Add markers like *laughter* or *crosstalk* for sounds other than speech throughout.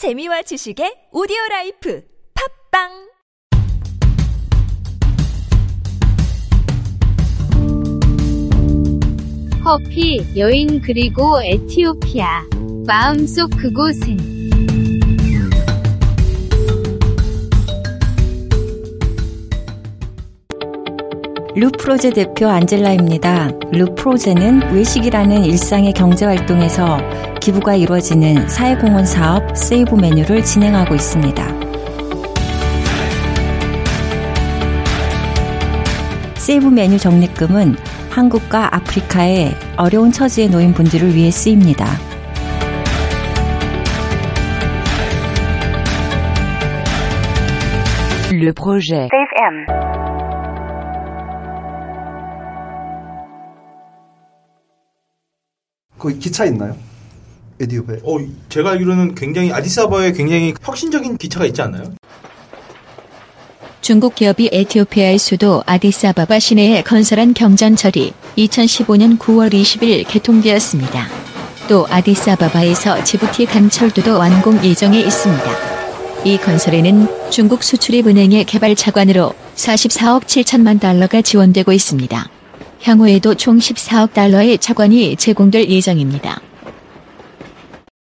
재미와 지식의 오디오 life 팟빵 커피, 여인 그리고 에티오피아. 마음속 그곳은 루프로제 대표 안젤라입니다. 루프로제는 외식이라는 일상의 경제활동에서 기부가 이루어지는 사회공헌 사업 세이브 메뉴를 진행하고 있습니다. 세이브 메뉴 적립금은 한국과 아프리카의 어려운 처지에 놓인 분들을 위해 쓰입니다. Le projet. 거기 기차 있나요? 에디오피아. 어, 제가 알기로는 굉장히 아디사바에 굉장히 혁신적인 기차가 있지 않나요? 중국 기업이 에티오피아의 수도 아디스아바바 시내에 건설한 경전철이 2015년 9월 20일 개통되었습니다. 또 아디스아바바에서 지부티 강철도도 완공 예정에 있습니다. 이 건설에는 중국 수출입은행의 개발 차관으로 44억 7천만 달러가 지원되고 있습니다. 향후에도 총 14억 달러의 차관이 제공될 예정입니다.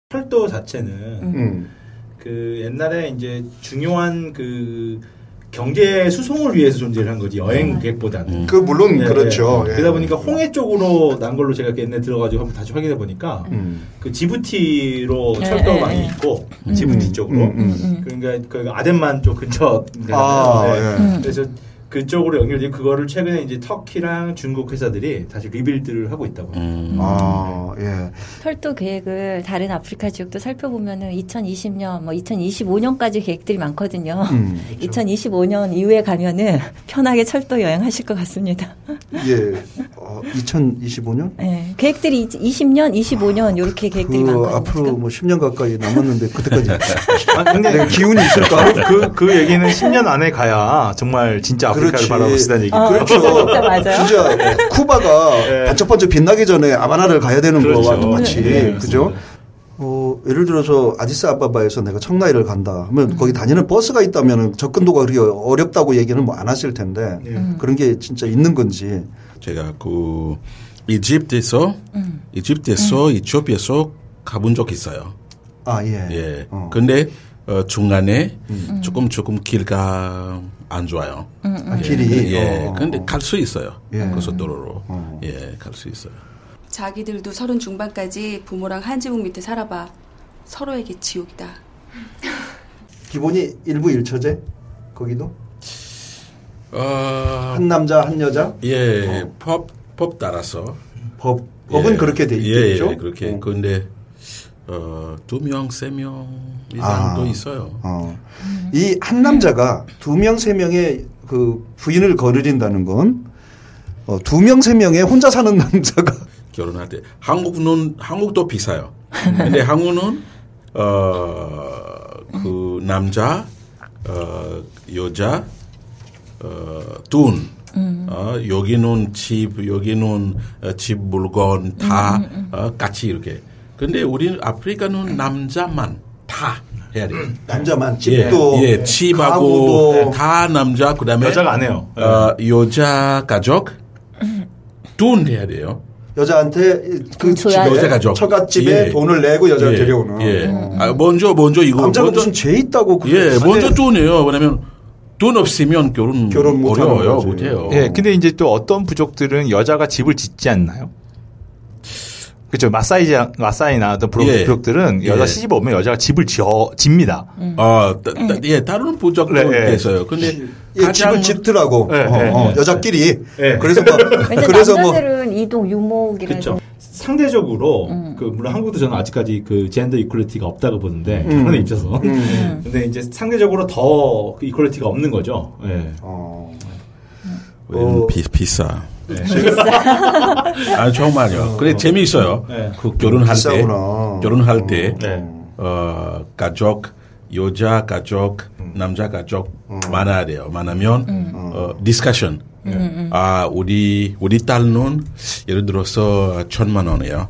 철도 자체는 음. 그 옛날에 이제 중요한 그 경제 수송을 위해서 존재를 한 거지 여행객보다는. 그 물론 네, 그렇죠. 네. 예. 그러다 보니까 홍해 쪽으로 난 걸로 제가 옛날 들어가지고 한번 다시 확인해 보니까 음. 그 지부티로 네, 철도 네, 네. 있고 지부티 음, 쪽으로 음, 음. 그러니까 그 아덴만 쪽 근처 아, 네. 예. 그래서 그쪽으로 연결돼 그거를 최근에 이제 터키랑 중국 회사들이 다시 리빌드를 하고 있다고. 음. 아, 예. 철도 계획을 다른 아프리카 지역도 살펴보면은 2020년, 뭐 2025년까지 계획들이 많거든요. 음. *laughs* 2025년 이후에 가면은 편하게 철도 여행하실 것 같습니다. 예. 어, 2025년? 네, 계획들이 20년, 25년 이렇게 계획들이 그 많거든요. 앞으로 지금. 뭐 10년 가까이 남았는데 그때까지 *laughs* 아, 근데 내가 기운이 있을까? 그, 그 얘기는 10년 안에 가야 정말 진짜 아프리카를 그렇지. 바라볼 수 있다는 얘기. 아, 그렇죠. 진짜 *laughs* 맞아요. 진짜 쿠바가 네. 반짝반짝 빛나기 전에 아바나를 가야 되는 그렇죠. 거와 똑같이 네, 그죠? 맞습니다. 어, 예를 들어서 아디스 아바바에서 내가 청라이를 간다 하면 거기 다니는 버스가 있다면 접근도가 그렇게 어렵다고 얘기는 뭐 안 하실 텐데 네. 그런 게 진짜 있는 건지 제가 그 이집트에서 이집트에서 이티오피아에서 가본 적 있어요. 아 예. 예. 어. 근데 어, 중간에 조금 조금 길가 안 좋아요. 아, 길이 예. 어. 근데 갈 수 있어요. 예. 고속도로로. 어. 예, 갈 수 있어요. 자기들도 서른 중반까지 부모랑 한 지붕 밑에 살아봐. 서로에게 지옥이다. 기본이 일부 일처제 거기도 어, 한 남자 한 여자 예, 법, 법 따라서. 법 법은 예. 그렇게 돼 예, 있겠죠. 예, 그렇게. 어. 근데, 어, 두 명, 세명 아. 이상도 있어요. 어. 이한 남자가 두 명, 세 명의 그 부인을 거느린다는 건, 어, 두 명, 세 명의 혼자 사는 *laughs* 남자가, 결혼할 때. 한국은, 한국도 비싸요. 근데 *laughs* 한국은, 어, 그 남자, 어, 여자, 어, 돈, 어, 여기는 집, 여기는 어, 집 물건 다 어, 같이 이렇게. 근데 우리는 아프리카는 남자만 다 해야 돼요. *clears throat* 남자만 집도, 예, 예, 집하고 다 남자, 그 다음에 여자가 안 해요. 어, 여자 가족 *clears throat* 돈 해야 돼요. 여자한테 그 집에 여자 가족. 처갓집에 예. 돈을 내고 여자를 예, 데려오는. 예. 어. 아, 먼저 먼저 이거 남자가 먼저, 무슨 죄 있다고 그 예, 먼저 돈이에요. 왜냐면 돈 없으면 결혼, 결혼 못 어려워요. 거지. 못 해요. 예, 근데 이제 또 어떤 부족들은 여자가 집을 짓지 않나요? 그렇죠. 마사이 마사이나 어떤 부족, 예. 여자 예. 시집 오면 여자가 집을 지어 집니다. 아, 따, 따, 예, 다른 부족도 네, 예. 있어요. 근데 예, 집을 짓더라고. 예, 어, 예, 어, 예. 여자끼리. 예. 그래서 뭐, 근데 *laughs* 그래서 뭐, 남자들은 이동 유목이라는 그렇죠. 상대적으로 그 물론 한국도 저는 아직까지 그 gender equality가 없다고 보는데 결혼에 있어서. 음. *laughs* 근데 이제 상대적으로 더 그 equality가 없는 거죠. 예. 어, 어. 비, 비싸. *laughs* 아 정말요. 그래 재미있어요. 네. 그 결혼할 때. 결혼할 때 네. 어, 가족 여자 가족 남자 가족 많아야 돼요. 많으면 어, discussion. 아 우리 우리 딸은 예를 들어서 천만 원이에요.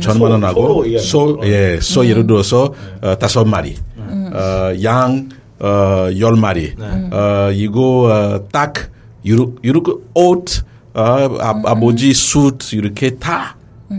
천만 소, 원하고 소로 얘기하는 소 거죠. 예, 소 예를 들어서 어, 다섯 마리. 어, 양, 어, 열 마리. 어, 이거, 어, 딱, 이렇게, 이렇게 옷, 어, 아, 아버지? 숯, 이렇게 다.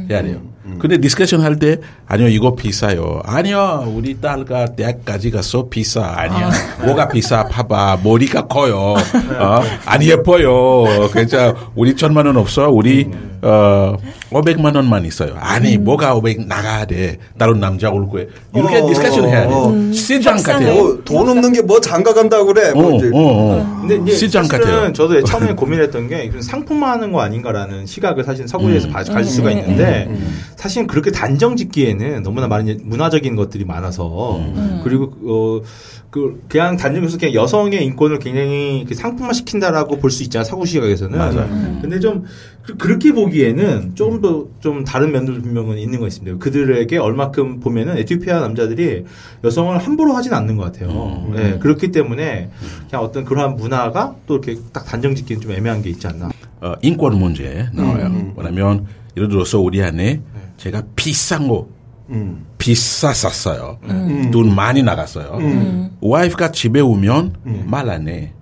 해야 돼요. 근데 discussion 할 때, 아니요, 이거 비싸요. 아니요, 우리 딸과 대학까지 가서 비싸. 아니야. 뭐가 비싸? 봐봐. 머리가 커요. 어, 안 예뻐요. 그래서 우리 천만 원 없어. 우리, 어, 500만 원만 있어요. 아니, 뭐가 500 나가야 돼. 다른 남자 올 거예요. 이렇게 어, discussion 해야 어, 어. 돼. 시장 같아요. 뭐, 돈 없는 게 뭐 장가 간다고 그래. 어, 뭐 이제. 어, 어. 근데 이제 시장 사실은 같아요. 저도 처음에 *laughs* 고민했던 게 상품화하는 거 아닌가라는 시각을 사실 서구에서 음. 봐- 가질 수가 있는데 사실은 그렇게 단정 짓기에는 너무나 많은 문화적인 것들이 많아서 그리고 어, 그 그냥 단정해서 그냥 여성의 인권을 굉장히 그 상품화 시킨다라고 볼 수 있잖아요 사고 시각에서는. 맞아요. 근데 좀 그- 그렇게 보기에는 조금 더 좀 다른 면도 분명은 있는 거 있습니다. 그들에게 얼마큼 보면은 에티오피아 남자들이 여성을 함부로 하진 않는 것 같아요. 음. 예, 그렇기 때문에 그냥 어떤 그러한 문화가 또 이렇게 딱 단정 짓기는 좀 애매한 게 있지 않나. 어, 인권 문제 나와요. 뭐냐면 예를 들어서 우리 안에 제가 비싼 거 음. 비싸 샀어요. 돈 많이 나갔어요. 와이프가 집에 오면 말 안 해.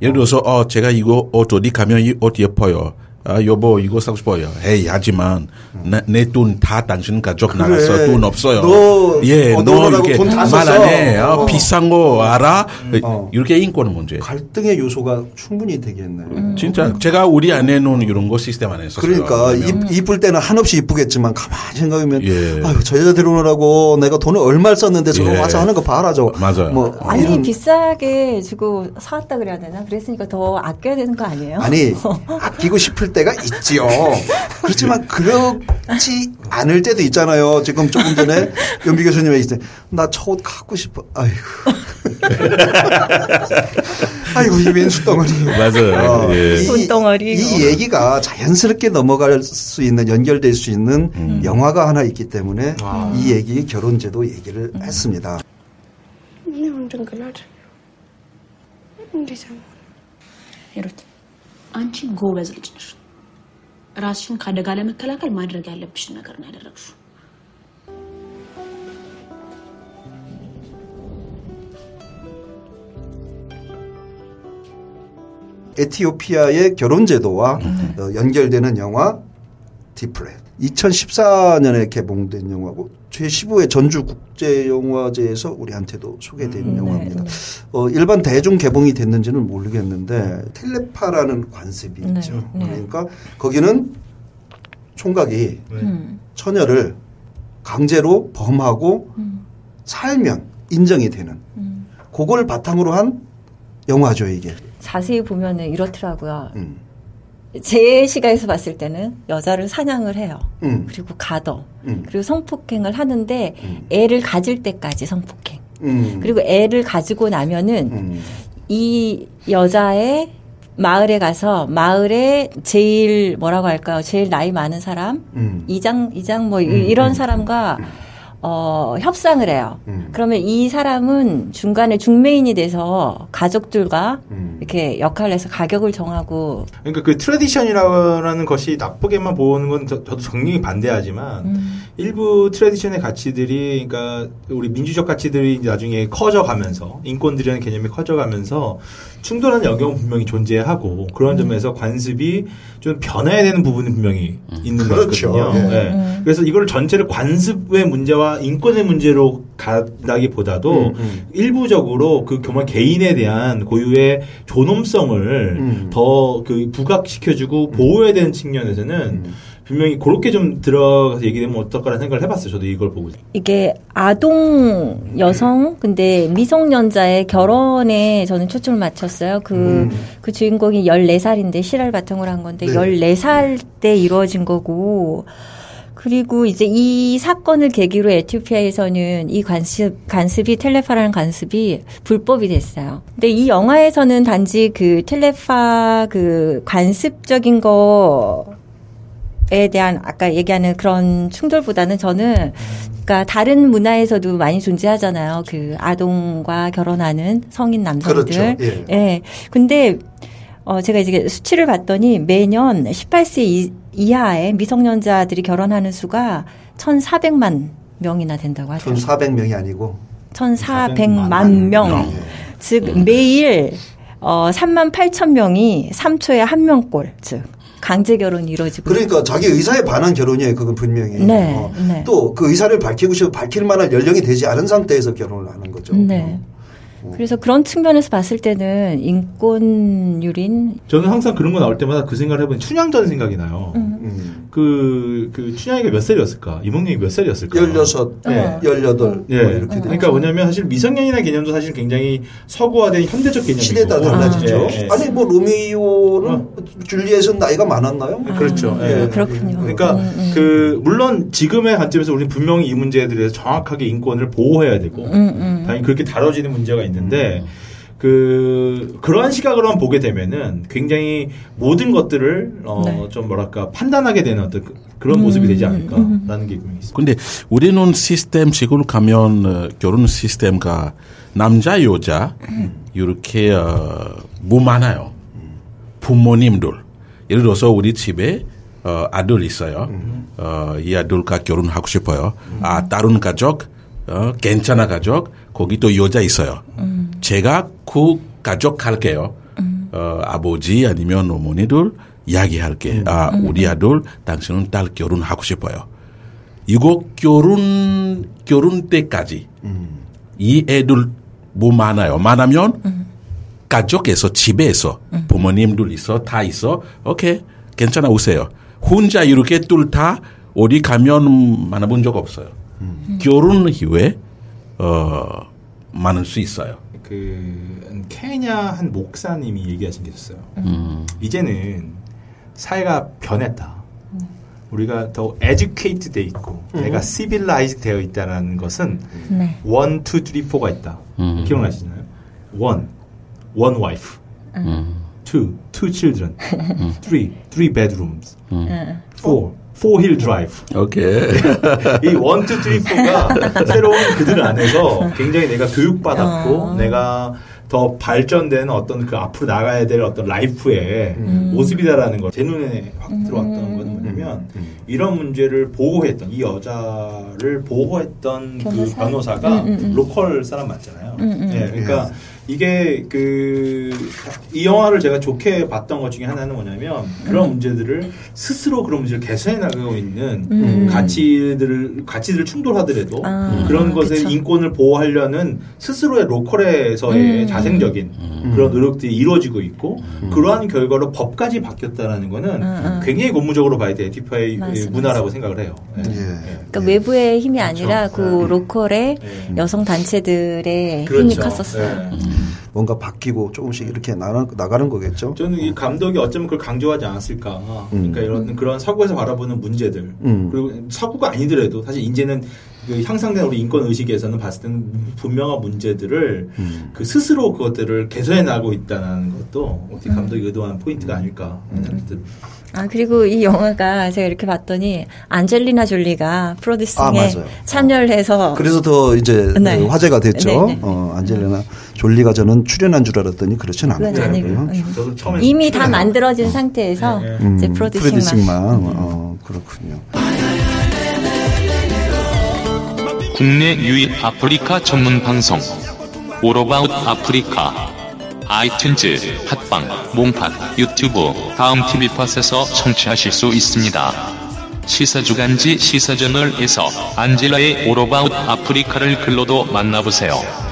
예를 들어서 어 제가 이거 옷 어디 가면 이 옷 예뻐요. 아 여보 이거 사고 싶어요. 에이 하지만 내 돈 다 당신 가족 나갔어. 돈 없어요. 너 예, 어, 너 이렇게 말. 안 해. 어, 어. 비싼 거 알아? 어. 이렇게 인권 문제. 갈등의 요소가 충분히 되겠네. 진짜 제가 우리 안에는 이런 거 시스템 안에 썼어요. 그러니까 이, 이쁠 때는 한없이 이쁘겠지만 가만히 생각하면 예. 아유 저 여자 데려오느라고 내가 돈을 얼마를 썼는데 저거 예. 와서 하는 거 봐라 저거 맞아요. 뭐 아니 이런- 비싸게 주고 사왔다 그래야 되나? 그랬으니까 더 아껴야 되는 거 아니에요? 아니 *laughs* 아끼고 싶을 때 가 있지요. 그렇지만 그렇지 않을 때도 있잖아요. 지금 조금 전에 연비 교수님 얘기했을 때나저 옷 갖고 싶어. 아이고. *laughs* 아이고 이 왼수 덩어리. 맞아요. 예. 이- 돈덩어리. 이 얘기가 자연스럽게 넘어갈 수 있는 연결될 수 있는 음. 영화가 하나 있기 때문에 아. 이 얘기 결혼제도 얘기를 음. 했습니다. ሂሩት አንቺ ጎበዝ ልጅ ነሽ። ራስሽን ከአደጋ ለመከላከል ማድረግ ያለብሽን ነገር ነው ያደረግሽው። 에티오피아의 결혼제도와 음. 어, 연결되는 영화 디프렛. 2014년에 개봉된 영화고 제15회 전주국제영화제에서 우리한테도 소개된 음, 영화입니다. 네. 어, 일반 대중 개봉이 됐는지는 모르겠는데 텔레파라는 관습이 네, 있죠. 네. 그러니까 거기는 총각이 음. 처녀를 강제로 범하고 음. 살면 인정이 되는 음. 그걸 바탕으로 한 영화죠 이게. 자세히 보면은 이렇더라고요. 음. 제 시각에서 봤을 때는 여자를 사냥을 해요. 음. 그리고 가둬. 음. 그리고 성폭행을 하는데 음. 애를 가질 때까지 성폭행. 음. 그리고 애를 가지고 나면은 음. 이 여자의 마을에 가서 마을에 제일 뭐라고 할까요? 제일 나이 많은 사람, 음. 이장 이장 뭐 이- 음, 이런 음, 사람과 어 협상을 해요. 음. 그러면 이 사람은 중간에 중매인이 돼서 가족들과 음. 이렇게 역할을 해서 가격을 정하고 그러니까 그 tradition이라는 것이 나쁘게만 보는 건 저, 도 정리 반대하지만 음. 일부 tradition의 가치들이 그러니까 우리 민주적 가치들이 나중에 커져가면서 인권들이라는 개념이 커져가면서 충돌하는 영역은 분명히 존재하고 그런 점에서 관습이 좀 변해야 되는 부분은 분명히 있는 그렇죠. 거거든요. 예. 예. 음. 그래서 이걸 전체를 관습의 문제와 인권의 문제로 가다기보다도 음, 음. 일부적으로 그 정말 개인에 대한 고유의 존엄성을 음. 더그 부각시켜주고 보호해야 되는 측면에서는 음. 분명히 그렇게 좀 들어가서 얘기되면 어떨까라는 생각을 해봤어요. 저도 이걸 보고. 이게 아동 여성 근데 미성년자의 결혼에 저는 초점을 맞췄어요. 그, 음. 그 주인공이 14살인데 실화를 바탕으로 한 건데 네. 14살 때 이루어진 거고 그리고 이제 이 사건을 계기로 에티오피아에서는 이 관습, 관습이 텔레파라는 관습이 불법이 됐어요. 근데 이 영화에서는 단지 그 텔레파 그 관습적인 거 에 대한 아까 얘기하는 그런 충돌보다는 저는 그러니까 다른 문화에서도 많이 존재하잖아요. 그 아동과 결혼하는 성인 남성들. 그렇죠. 예. 예. 근데 어 제가 이제 수치를 봤더니 매년 18세 이, 이하의 미성년자들이 결혼하는 수가 1,400만 명이나 된다고 하더라고요. 1,400명이 아니고 1,400만 명. 즉 매일 어 3만 8천 명이 3초에 한 명꼴 즉 강제 결혼이 이루어지고 그러니까 자기 의사에 반한 결혼이에요. 그건 분명히. 네, 어. 네. 또그 의사를 밝히고 싶어 밝힐 만한 연령이 되지 않은 상태에서 결혼을 하는 거죠. 네. 그래서 그런 측면에서 봤을 때는 인권율인 저는 항상 그런 거 나올 때마다 그 생각을 해보니 춘향전 생각이 나요. 음. 그, 그 춘향이가 몇 살이었을까? 이몽룡이 몇 살이었을까? 16, 네. 18. 예. 뭐 이렇게 되죠. 그러니까 뭐냐면 사실 미성년이라는 개념도 사실 굉장히 서구화된 현대적 개념이고. 시대에 따라 달라지죠. 예, 예. 아니 뭐 로미오는 줄리엣은 나이가 많았나요? 그렇죠. 예. 아, 그렇군요. 그러니까 음, 음. 그 물론 지금의 관점에서 우리는 분명히 이 문제에 대해서 정확하게 인권을 보호해야 되고 음, 음. 당연히 그렇게 다뤄지는 문제가 있는데 그 그러한 시각으로만 보게 되면은 굉장히 모든 것들을 어 네. 좀 뭐랄까 판단하게 되는 어떤 그- 그런 모습이 되지 않을까라는 게 분명히 있습니다. 근데 우리는 시스템식으로 가면 어, 결혼 시스템과 남자 여자 이렇게 어, 무많아요. 부모님들 예를 들어서 우리 집에 어, 아들 있어요. 어, 이 아들과 결혼하고 싶어요. 아 다른 가족 어, 괜찮아 가족 거기 또 여자 있어요. 제가 그 가족 할게요. 어, 아버지 아니면 어머니들 이야기할게. 아 우리 아들 당신은 딸 결혼하고 싶어요. 이거 결혼 결혼 때까지 이 애들 뭐 많아요. 많으면 가족에서 집에서 부모님들 있어 다 있어 오케이 괜찮아 오세요. 혼자 이렇게 둘 다 어디 가면 만나본 적 없어요. 결혼 이후에 어 많을 수 있어요. 그 케냐 한 목사님이 얘기하신 게 있었어요. 이제는 사회가 변했다. 우리가 더 educated 돼 있고 내가 civilized 되어 있다라는 것은 네. one, two, three, four가 있다. 음. 기억나시나요? one, one wife. two, two children. three, three bedrooms. four, four hill drive. 오케이. *laughs* 이 원, 투, 쓰리, 포가 새로운 그들 안에서 굉장히 내가 교육받았고 어. 내가 더 발전된 어떤 그 앞으로 나가야 될 어떤 라이프의 모습이다라는 걸 제 눈에 확 들어왔던 건 뭐냐면 이런 문제를 보호했던 이 여자를 보호했던 그 변호사? 변호사가 음, 음, 음. 로컬 사람 맞잖아요. 음, 음. 예, 그러니까 이게 그 이 영화를 제가 좋게 봤던 것 중에 하나는 뭐냐면 그런 문제들을 스스로 그런 문제를 개선해 나가고 있는 음. 가치들을 가치들 충돌하더라도 아, 그런 것의 그쵸. 인권을 보호하려는 스스로의 local에서의 음. 자생적인 그런 노력들이 이루어지고 있고 그러한 결과로 법까지 바뀌었다라는 거는 음, 음. 굉장히 고무적으로 봐야 돼 에티오피아의 맞아, 문화라고 생각을 해요. 예. 예. 예. 그러니까 외부의 힘이 아니라 그 네. local의 네. 여성 단체들의 힘이 그렇죠. 컸었어요. 예. 뭔가 바뀌고 조금씩 이렇게 나가, 나가는 거겠죠. 저는 이 감독이 어쩌면 그걸 강조하지 않았을까. 그러니까 이런 그런 서구에서 바라보는 문제들 음. 그리고 서구가 아니더라도 사실 이제는 그 향상된 우리 인권 의식에서는 봤을 때는 분명한 문제들을 음. 그 스스로 그것들을 개선해 나가고 있다는 것도 어떻게 감독이 의도한 포인트가 아닐까 하는 생각이 듭니다. 아 그리고 이 영화가 제가 이렇게 봤더니 안젤리나 졸리가 프로듀싱에 아. 참여를 해서 그래서 더 이제 네. 그 화제가 됐죠. 네, 네. 어, 안젤리나 졸리가 저는 출연한 줄 알았더니 그렇진 않더라고요. 아니고 음. 저도 처음에 이미 다 만들어진 상태에서 네, 음, 이제 producing만 producing만 어, 그렇군요. 국내 유일 아프리카 전문 방송 All About Africa 아이튠즈, 팟빵, 몽팟, 유튜브, 다음 TV팟에서 청취하실 수 있습니다. 시사주간지 시사저널에서 안젤라의 오로바웃 아프리카를 글로도 만나보세요.